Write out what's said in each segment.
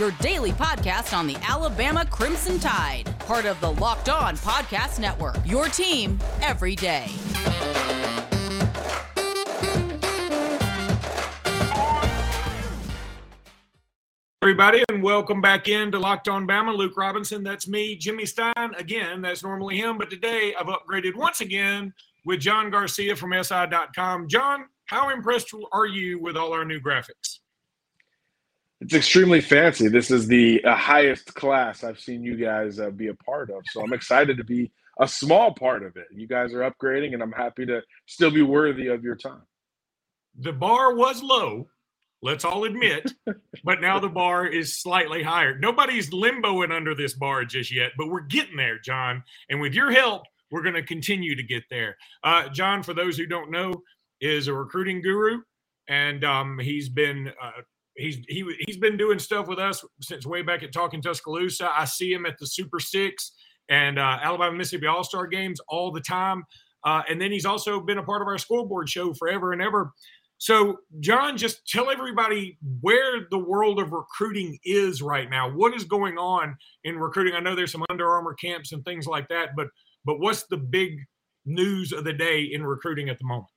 your daily podcast on the Alabama Crimson Tide, part of the Locked On Podcast Network. Your team every day. Everybody, and welcome back in to Locked On Bama. Luke Robinson, that's me. Jimmy Stein, again, that's normally him, but today I've upgraded once again with John Garcia from SI.com. John, how impressed are you with all our new graphics? It's extremely fancy. This is the uh, highest class I've seen you guys uh, be a part of. So I'm excited to be a small part of it. You guys are upgrading, and I'm happy to still be worthy of your time. The bar was low, let's all admit, but now the bar is slightly higher. Nobody's limboing under this bar just yet, but we're getting there, John. And with your help, we're going to continue to get there. Uh, John, for those who don't know, is a recruiting guru, and um, he's been uh, he's he he's been doing stuff with us since way back at Talking Tuscaloosa. I see him at the Super Six and uh, Alabama Mississippi All Star games all the time, uh, and then he's also been a part of our scoreboard show forever and ever. So, John, just tell everybody where the world of recruiting is right now. What is going on in recruiting? I know there's some Under Armour camps and things like that, but but what's the big news of the day in recruiting at the moment?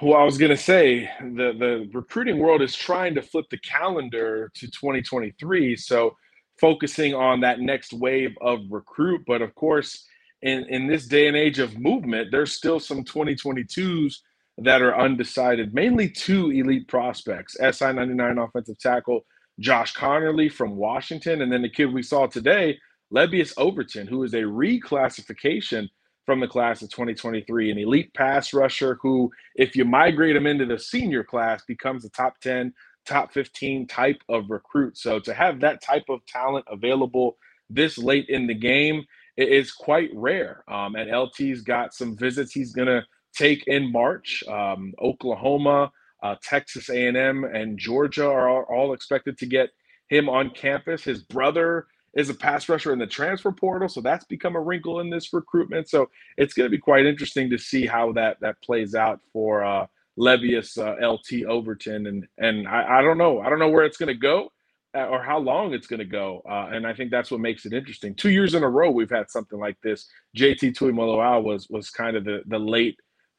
Well, I was going to say the the recruiting world is trying to flip the calendar to 2023, so focusing on that next wave of recruit. But of course, in in this day and age of movement, there's still some 2022s that are undecided. Mainly two elite prospects: SI 99 offensive tackle Josh Conerly from Washington, and then the kid we saw today, Lebbeus Overton, who is a reclassification from the class of 2023, an elite pass rusher who, if you migrate him into the senior class, becomes a top 10, top 15 type of recruit. So to have that type of talent available this late in the game is quite rare. Um, and LT's got some visits he's going to take in March. Um, Oklahoma, uh, Texas A&M, and Georgia are all, all expected to get him on campus. His brother is a pass rusher in the transfer portal, so that's become a wrinkle in this recruitment. So it's going to be quite interesting to see how that that plays out for uh, Lebbeus uh, LT Overton, and and I, I don't know, I don't know where it's going to go uh, or how long it's going to go, uh, and I think that's what makes it interesting. Two years in a row, we've had something like this. JT Tuimoloau was was kind of the the late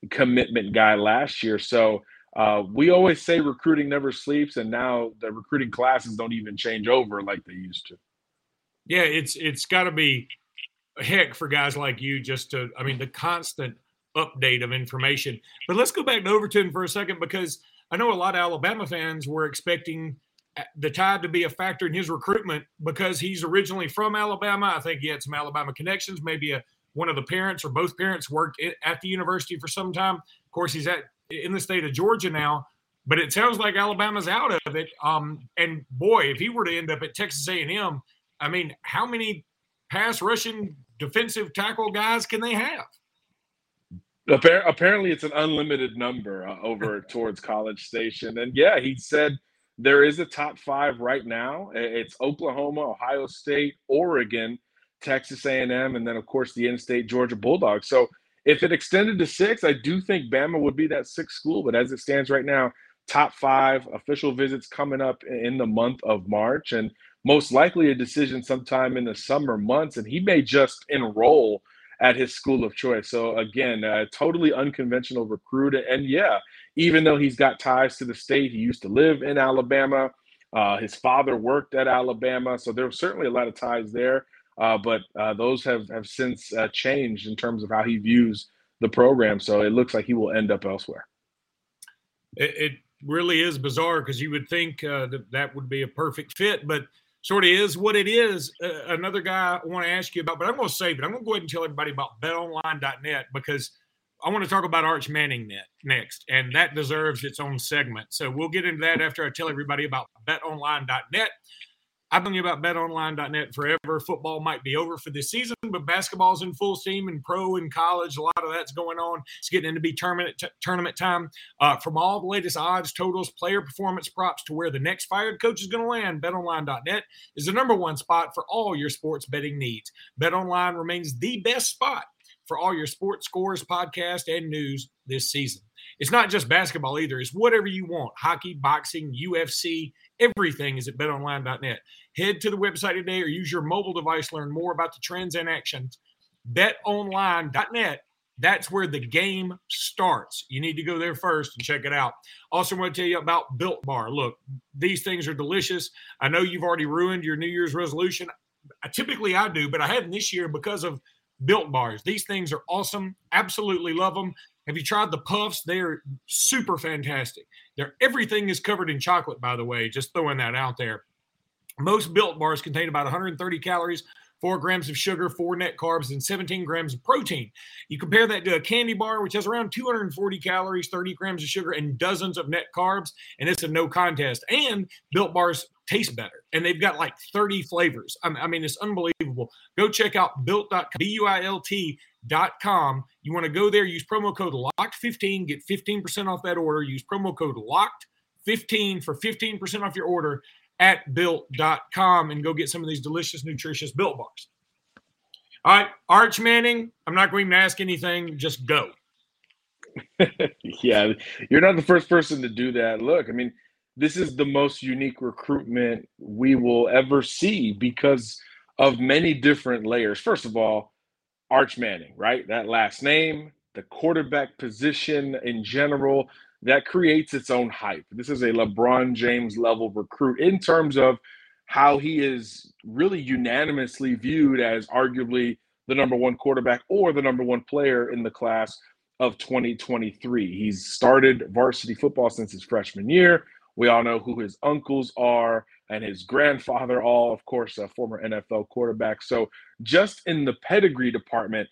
commitment guy last year, so. Uh, we always say recruiting never sleeps, and now the recruiting classes don't even change over like they used to yeah, it's it's got to be a heck for guys like you just to, I mean, the constant update of information. But let's go back to Overton for a second because I know a lot of Alabama fans were expecting uh, the Tide to be a factor in his recruitment because he's originally from Alabama. I think he had some Alabama connections. Maybe a, one of the parents or both parents worked at the university for some time. Of course, he's at in the state of Georgia now, but it sounds like Alabama's out of it. Um, and boy, if he were to end up at Texas A&M, I mean, how many pass rushing defensive tackle guys can they have? Apparently, it's an unlimited number uh, over towards College Station. And yeah, he said there is a top five right now. It's Oklahoma, Ohio State, Oregon, Texas A&M, and then of course the in-state Georgia Bulldogs. So if it extended to six, I do think Bama would be that sixth school. But as it stands right now, top five official visits coming up in the month of March, and most likely a decision sometime in the summer months, and he may just enroll at his school of choice. So again, a totally unconventional recruit, and yeah, even though he's got ties to the state, he used to live in Alabama. Uh, his father worked at Alabama, so there's certainly a lot of ties there. Uh, but uh, those have have since uh, changed in terms of how he views the program. So it looks like he will end up elsewhere. It, it really is bizarre because you would think uh, that that would be a perfect fit, but sort of is what it is. Uh, another guy I want to ask you about, but I'm going to save it. I'm going to go ahead and tell everybody about betonline.net because I want to talk about Arch Manning net next, and that deserves its own segment. So we'll get into that after I tell everybody about betonline.net. I've been about betonline.net forever. Football might be over for this season, but basketball's in full steam and pro and college. A lot of that's going on. It's getting into be tournament t- tournament time. Uh, from all the latest odds, totals, player performance props to where the next fired coach is going to land, betonline.net is the number one spot for all your sports betting needs. BetOnline remains the best spot for all your sports scores, podcast, and news this season. It's not just basketball either. It's whatever you want: hockey, boxing, UFC Everything is at betonline.net. Head to the website today or use your mobile device learn more about the trends and actions. BetOnline.net that's where the game starts. You need to go there first and check it out. Also, want to tell you about Built Bar. Look, these things are delicious. I know you've already ruined your New Year's resolution. I, typically, I do, but I haven't this year because of Built Bars. These things are awesome. Absolutely love them. Have you tried the puffs? They are super fantastic. They're everything is covered in chocolate, by the way. Just throwing that out there. Most Built Bars contain about 130 calories, four grams of sugar, four net carbs, and 17 grams of protein. You compare that to a candy bar, which has around 240 calories, 30 grams of sugar, and dozens of net carbs, and it's a no contest. And Built Bars taste better, and they've got like 30 flavors. I mean, it's unbelievable. Go check out built.com, B-U-I-L-T dot com. You want to go there, use promo code LOCKED15, get 15% off that order. Use promo code LOCKED15 for 15% off your order at built.com and go get some of these delicious, nutritious built bars. All right, Arch Manning, I'm not going to ask anything, just go. yeah, you're not the first person to do that. Look, I mean, this is the most unique recruitment we will ever see because of many different layers. First of all, Arch Manning, right? That last name, the quarterback position in general, that creates its own hype. This is a LeBron James level recruit in terms of how he is really unanimously viewed as arguably the number one quarterback or the number one player in the class of 2023. He's started varsity football since his freshman year. We all know who his uncles are and his grandfather, all, of course, a former NFL quarterback. So, just in the pedigree department,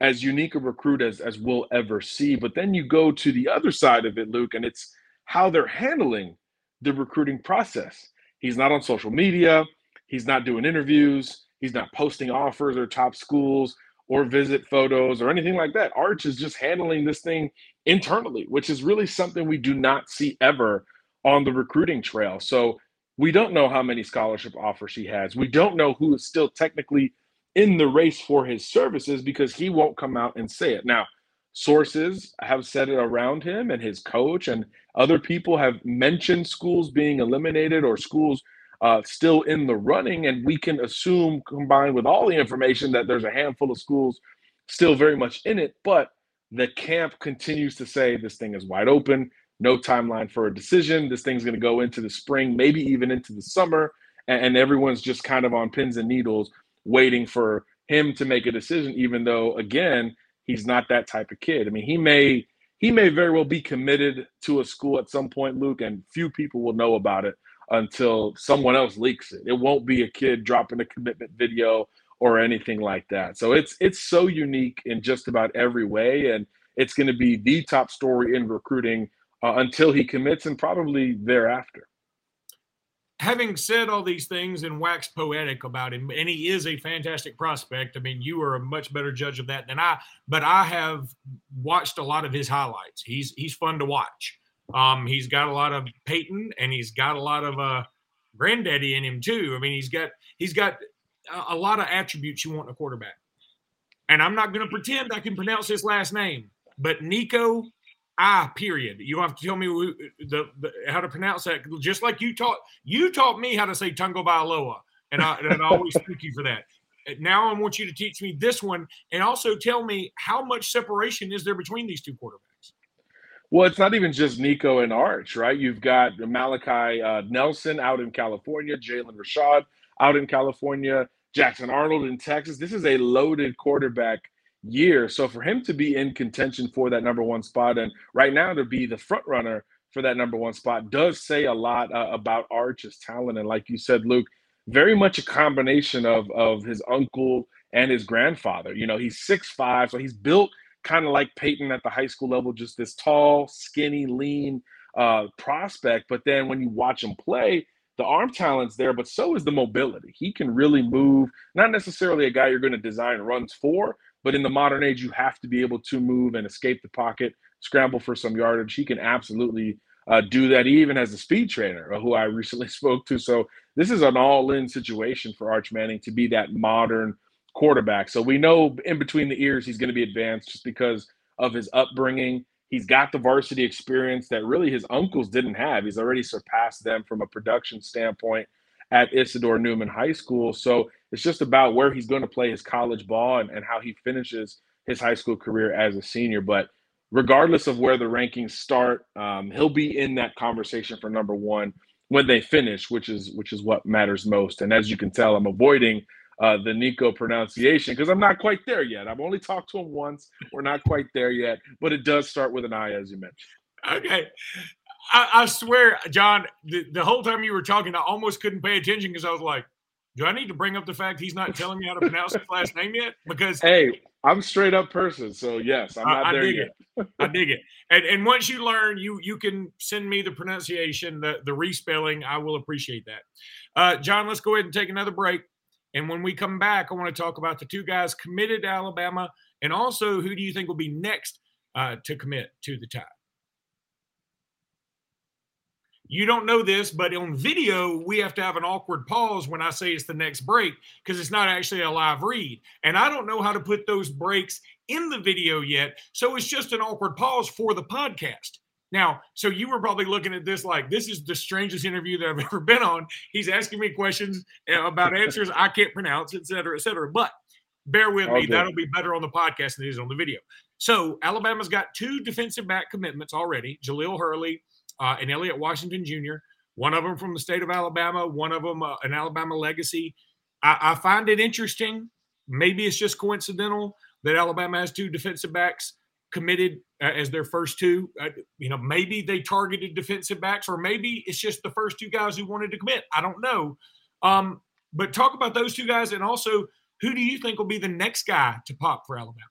as unique a recruit as, as we'll ever see. But then you go to the other side of it, Luke, and it's how they're handling the recruiting process. He's not on social media, he's not doing interviews, he's not posting offers or top schools or visit photos or anything like that. Arch is just handling this thing internally, which is really something we do not see ever on the recruiting trail. So we don't know how many scholarship offers he has. We don't know who is still technically in the race for his services because he won't come out and say it. Now, sources have said it around him and his coach and other people have mentioned schools being eliminated or schools uh, still in the running and we can assume combined with all the information that there's a handful of schools still very much in it but the camp continues to say this thing is wide open no timeline for a decision this thing's going to go into the spring maybe even into the summer and, and everyone's just kind of on pins and needles waiting for him to make a decision, even though again, he's not that type of kid. I mean, he may he may very well be committed to a school at some point, Luke, and few people will know about it until someone else leaks it. It won't be a kid dropping a commitment video or anything like that. So it's it's so unique in just about every way, and it's going to be the top story in recruiting uh, until he commits and probably thereafter having said all these things and waxed poetic about him, and he is a fantastic prospect. I mean, you are a much better judge of that than I, but I have watched a lot of his highlights. He's he's fun to watch. Um, he's got a lot of Peyton, and he's got a lot of uh, granddaddy in him too. I mean, he's got he's got a, a lot of attributes you want in a quarterback. And I'm not going to pretend I can pronounce his last name, but Nico I period. You don't have to tell me the, the, how to pronounce that. Just like you taught you taught me how to say Tungo Bailoa, and I, and I always thank you for that. Now I want you to teach me this one, and also tell me how much separation is there between these two quarterbacks. Well, it's not even just Nico and Arch, right? You've got Malachi uh, Nelson out in California, Jaden Rashada out in California, Jackson Arnold in Texas. This is a loaded quarterback year. So for him to be in contention for that number one spot and right now to be the front runner for that number one spot does say a lot uh, about Arch's talent. And like you said, Luke, very much a combination of of his uncle and his grandfather. You know, he's six five, so he's built kind of like Peyton at the high school level, just this tall, skinny, lean uh, prospect. But then when you watch him play, the arm talent's there, but so is the mobility. He can really move. Not necessarily a guy you're going to design runs for, but in the modern age, you have to be able to move and escape the pocket, scramble for some yardage. He can absolutely uh, do that, even as a speed trainer, uh, who I recently spoke to. So this is an all-in situation for Arch Manning to be that modern quarterback. So we know in between the ears he's going to be advanced just because of his upbringing. He's got the varsity experience that really his uncles didn't have. He's already surpassed them from a production standpoint at Isidore Newman High School. So it's just about where he's going to play his college ball and, and how he finishes his high school career as a senior. But regardless of where the rankings start, um, he'll be in that conversation for number one when they finish, which is which is what matters most. And as you can tell, I'm avoiding uh, the Nico pronunciation because I'm not quite there yet. I've only talked to him once. We're not quite there yet, but it does start with an I, as you mentioned. Okay. I, I swear, John, the, the whole time you were talking, I almost couldn't pay attention because I was like, do I need to bring up the fact he's not telling me how to pronounce his last name yet? Because hey, I'm straight up person, so yes, I'm not I, there yet. I dig it. And, and once you learn, you you can send me the pronunciation, the the respelling. I will appreciate that. Uh, John, let's go ahead and take another break. And when we come back, I want to talk about the two guys committed to Alabama, and also who do you think will be next uh, to commit to the Tide? You don't know this, but on video, we have to have an awkward pause when I say it's the next break because it's not actually a live read. And I don't know how to put those breaks in the video yet. So it's just an awkward pause for the podcast. Now, so you were probably looking at this like this is the strangest interview that I've ever been on. He's asking me questions uh, about answers I can't pronounce, et cetera, et cetera. But bear with me, that'll be better on the podcast than it is on the video. So Alabama's got two defensive back commitments already: Jahlil Hurley uh, and Elliot Washington Jr. One of them from the state of Alabama, one of them uh, an Alabama legacy. I, I find it interesting. Maybe it's just coincidental that Alabama has two defensive backs committed uh, as their first two. Uh, you know, maybe they targeted defensive backs, or maybe it's just the first two guys who wanted to commit. I don't know. Um, but talk about those two guys, and also who do you think will be the next guy to pop for Alabama?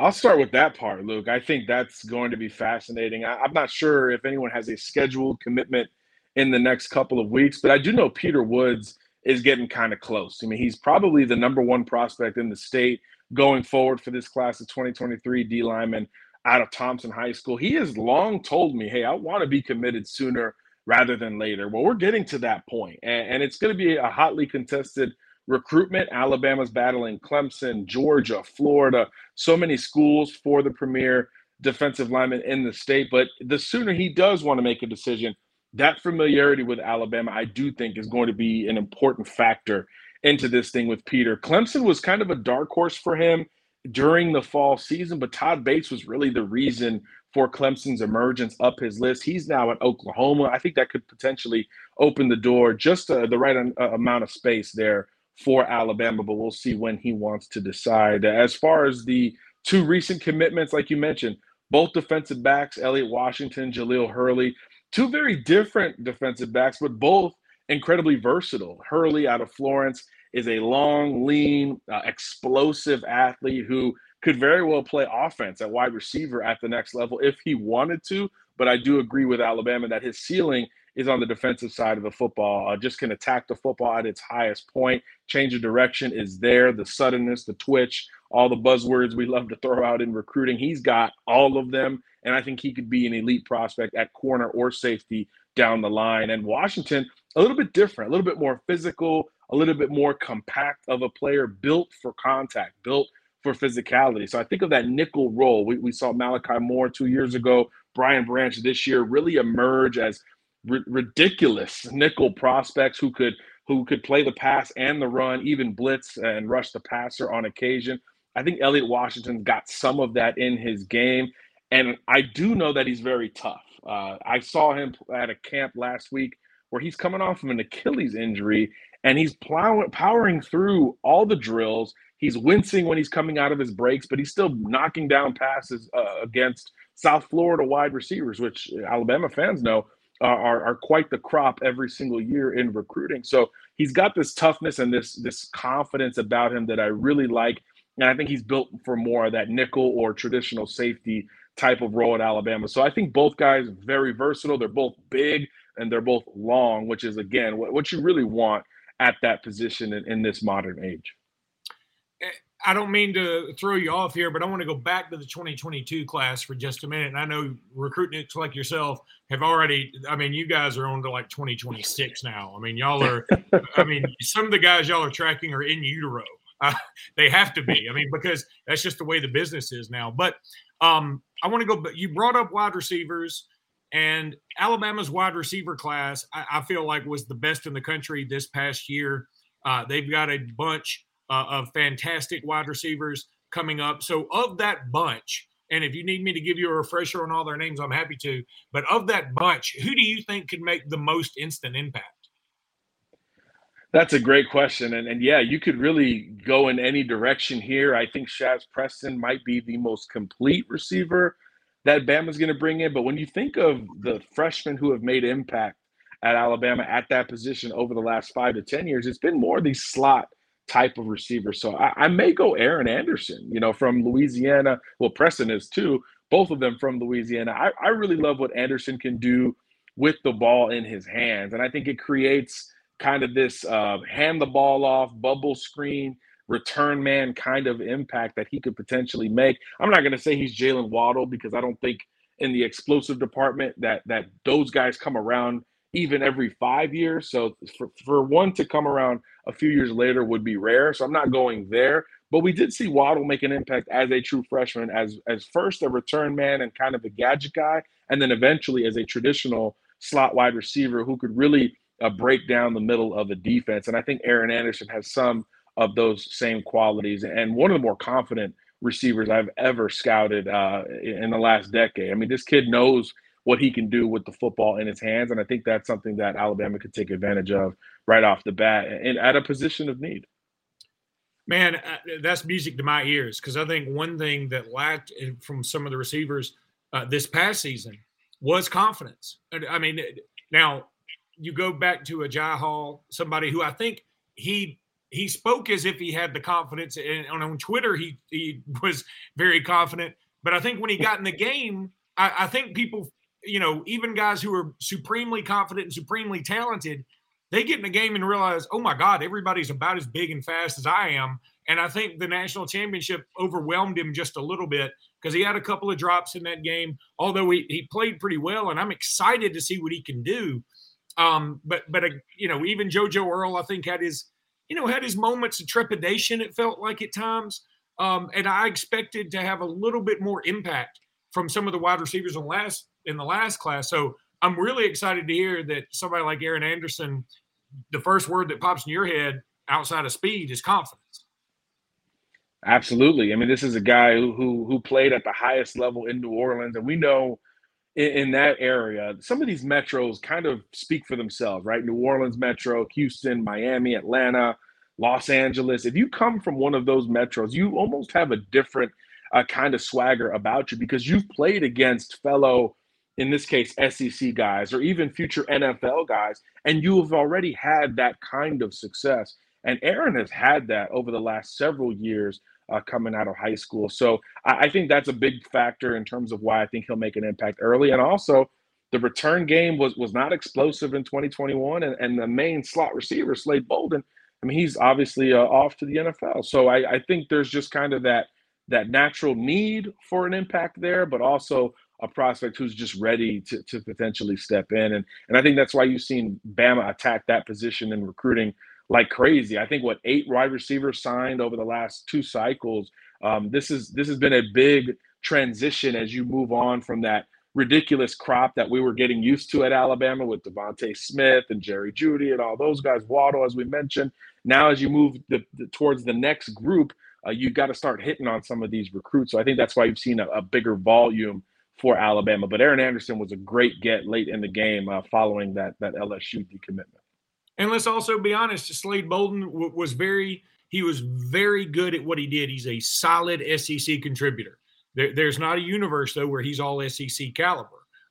I'll start with that part, Luke. I think that's going to be fascinating. I, am not sure if anyone has a scheduled commitment in the next couple of weeks, but I do know Peter Woods is getting kind of close. I mean, he's probably the number one prospect in the state going forward for this class of 2023 D lineman out of Thompson High School. He has long told me, hey, I want to be committed sooner rather than later. Well, we're getting to that point, and, and it's going to be a hotly contested – recruitment. Alabama's battling Clemson, Georgia, Florida, so many schools for the premier defensive lineman in the state. But the sooner he does want to make a decision, that familiarity with Alabama, I do think, is going to be an important factor into this thing with Peter. Clemson was kind of a dark horse for him during the fall season, but Todd Bates was really the reason for Clemson's emergence up his list. He's now at Oklahoma. I think that could potentially open the door, just uh, the right uh, amount of space there for Alabama, but we'll see when he wants to decide. As far as the two recent commitments, like you mentioned, both defensive backs, Elliot Washington, Jahlil Hurley, two very different defensive backs, but both incredibly versatile. Hurley out of Florence is a long, lean, uh, explosive athlete who could very well play offense at wide receiver at the next level if he wanted to. But I do agree with Alabama that his ceiling is on the defensive side of the football. Uh, just can attack the football at its highest point. Change of direction is there. The suddenness, the twitch, all the buzzwords we love to throw out in recruiting. He's got all of them. And I think he could be an elite prospect at corner or safety down the line. And Washington, a little bit different, a little bit more physical, a little bit more compact of a player built for contact, built for physicality. So I think of that nickel role. We, we saw Malachi Moore two years ago, Brian Branch this year really emerge as r- ridiculous nickel prospects who could who could play the pass and the run, even blitz and rush the passer on occasion. I think Elliot Washington's got some of that in his game, and I do know that he's very tough. Uh, I saw him at a camp last week where he's coming off of an Achilles injury and he's plowing, powering through all the drills. He's wincing when he's coming out of his breaks, but he's still knocking down passes uh, against South Florida wide receivers, which Alabama fans know uh, are, are quite the crop every single year in recruiting. So he's got this toughness and this this confidence about him that I really like. And I think he's built for more of that nickel or traditional safety type of role at Alabama. So I think both guys very versatile. They're both big and they're both long, which is again what, what you really want at that position in, in this modern age. I don't mean to throw you off here, but I want to go back to the 2022 class for just a minute. And I know recruiting like yourself have already, I mean, you guys are on to like 2026 now. I mean, y'all are, I mean, some of the guys y'all are tracking are in utero. Uh, they have to be. I mean, because that's just the way the business is now. But um, I want to go, but you brought up wide receivers. And Alabama's wide receiver class, I, I, feel like, was the best in the country this past year. Uh, they've got a bunch uh, of fantastic wide receivers coming up. So, of that bunch, and if you need me to give you a refresher on all their names, I'm happy to. But of that bunch, who do you think could make the most instant impact? That's a great question. And, and yeah, you could really go in any direction here. I think Shazz Preston might be the most complete receiver that Bama's going to bring in. But when you think of the freshmen who have made impact at Alabama at that position over the last five to 10 years, it's been more these slot type of receiver. So I, I may go Aaron Anderson, you know, from Louisiana. Well, Preston is too, both of them from Louisiana. I, I really love what Anderson can do with the ball in his hands. And I think it creates kind of this uh, hand the ball off, bubble screen return man kind of impact that he could potentially make. I'm not going to say he's Jaylen Waddle because I don't think in the explosive department that that those guys come around even every five years. So for, for one to come around a few years later would be rare. So I'm not going there. But we did see Waddle make an impact as a true freshman, as as first a return man and kind of a gadget guy, and then eventually as a traditional slot wide receiver who could really uh, break down the middle of the defense. And I think Aaron Anderson has some of those same qualities and one of the more confident receivers I've ever scouted uh, in the last decade. I mean, this kid knows what he can do with the football in his hands, and I think that's something that Alabama could take advantage of right off the bat and at a position of need. Man, uh, that's music to my ears because I think one thing that lacked from some of the receivers uh, this past season was confidence. I mean, now you go back to Agiye Hall, somebody who I think he he spoke as if he had the confidence, and on Twitter he he was very confident. But I think when he got in the game, I, I think people, you know, even guys who are supremely confident and supremely talented, they get in the game and realize, oh my God, everybody's about as big and fast as I am. And I think the national championship overwhelmed him just a little bit because he had a couple of drops in that game, although he, he played pretty well. And I'm excited to see what he can do. Um, but, but, uh, you know, even JoJo Earle, I think, had his you know, had his moments of trepidation, it felt like at times. Um, and I expected to have a little bit more impact from some of the wide receivers in last in the last class. So I'm really excited to hear that somebody like Aaron Anderson, the first word that pops in your head outside of speed is confidence. Absolutely. I mean, this is a guy who who, who played at the highest level in New Orleans, and we know in, in, that area, some of these metros kind of speak for themselves, right? New Orleans Metro, Houston, Miami, Atlanta, Los Angeles. If you come from one of those metros, you almost have a different uh, kind of swagger about you because you've played against fellow, in this case, SEC guys or even future NFL guys, and you have already had that kind of success. And Aaron has had that over the last several years uh, coming out of high school. So I, I think that's a big factor in terms of why I think he'll make an impact early. And also, the return game was was not explosive in 2021, and, and the main slot receiver Slade Bolden. I mean, he's obviously uh, off to the NFL. So I, I think there's just kind of that that natural need for an impact there, but also a prospect who's just ready to, to potentially step in. And, and I think that's why you've seen Bama attack that position in recruiting like crazy. I think what eight wide receivers signed over the last two cycles. Um, this is this has been a big transition as you move on from that ridiculous crop that we were getting used to at Alabama with DeVonta Smith and Jerry Jeudy and all those guys, Waddle, as we mentioned. Now, as you move the, the, towards the next group, uh, you got to start hitting on some of these recruits. So I think that's why you've seen a, a, bigger volume for Alabama. But Aaron Anderson was a great get late in the game uh, following that that LSU decommitment. And let's also be honest, Slade Bolden w- was very he was very good at what he did. He's a solid SEC contributor. There, there's not a universe though where he's all SEC caliber.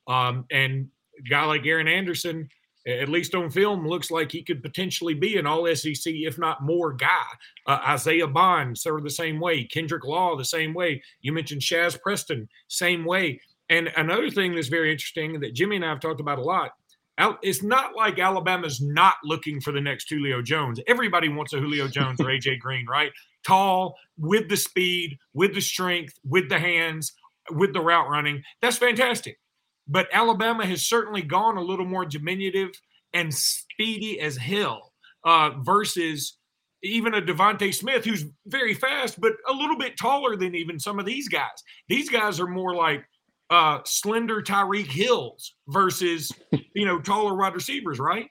Um, and a guy like Aaron Anderson, at least on film, looks like he could potentially be an all SEC, if not more, guy. Uh, Isaiah Bond, sort of the same way. Kendrick Law, the same way. You mentioned Shazz Preston, same way. And another thing that's very interesting that Jimmy and I have talked about a lot it's not like Alabama's not looking for the next Julio Jones. Everybody wants a Julio Jones or AJ Green, right? Tall, with the speed, with the strength, with the hands, with the route running. That's fantastic. But Alabama has certainly gone a little more diminutive and speedy as hell uh, versus even a DeVonta Smith who's very fast, but a little bit taller than even some of these guys. These guys are more like uh, slender Tyreek Hills versus you know taller wide receivers, right?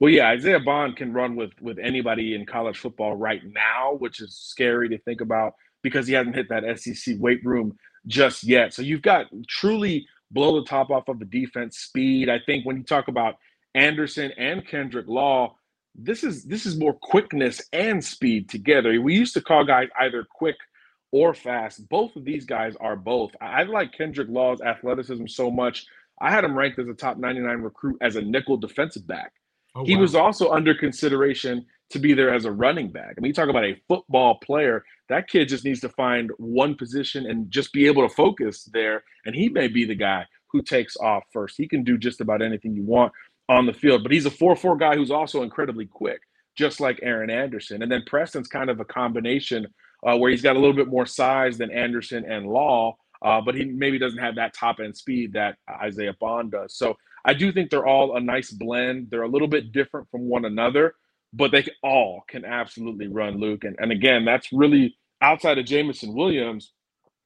Well, yeah, Isaiah Bond can run with with anybody in college football right now, which is scary to think about because he hasn't hit that SEC weight room just yet. So you've got truly blow the top off of the defense speed. I think when you talk about Anderson and Kendrick Law, this is this is more quickness and speed together. We used to call guys either quick or fast. Both of these guys are both. I like Kendrick Law's athleticism so much. I had him ranked as a top 99 recruit as a nickel defensive back. Oh, he wow. was also under consideration to be there as a running back. I mean, you talk about a football player. That kid just needs to find one position and just be able to focus there. And he may be the guy who takes off first. He can do just about anything you want on the field, but he's a 4 4 guy who's also incredibly quick, just like Aaron Anderson. And then Preston's kind of a combination uh, where he's got a little bit more size than Anderson and Law, uh, but he maybe doesn't have that top end speed that Isaiah Bond does. So I do think they're all a nice blend. They're a little bit different from one another, but they all can absolutely run Luke. And, and again, that's really outside of Jameson Williams,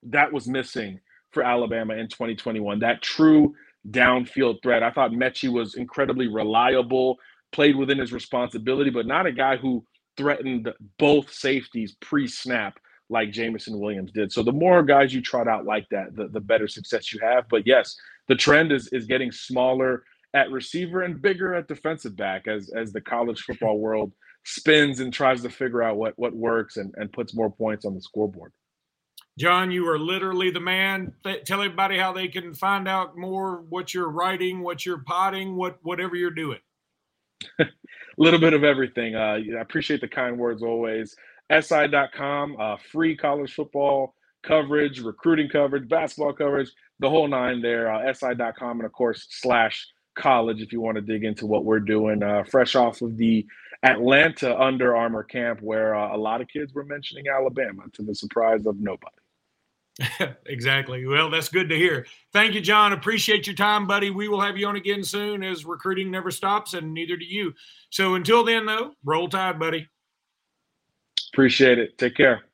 that was missing for Alabama in 2021. That true downfield threat. I thought Metchie was incredibly reliable, played within his responsibility, but not a guy who threatened both safeties pre-snap like Jameson Williams did. So the more guys you trot out like that, the, the better success you have. But yes, the trend is is getting smaller at receiver and bigger at defensive back as as the college football world spins and tries to figure out what what works and, and puts more points on the scoreboard. John, you are literally the man. Tell everybody how they can find out more what you're writing, what you're potting, what whatever you're doing. A little bit of everything. Uh, I appreciate the kind words always. SI.com, uh, free college football coverage, recruiting coverage, basketball coverage, the whole nine there. Uh, SI.com, and of course, slash college if you want to dig into what we're doing. Uh, fresh off of the Atlanta Under Armour camp, where uh, a lot of kids were mentioning Alabama to the surprise of nobody. exactly. Well, that's good to hear. Thank you, John. Appreciate your time, buddy. We will have you on again soon as recruiting never stops, and neither do you. So until then, though, roll tide, buddy. Appreciate it. Take care.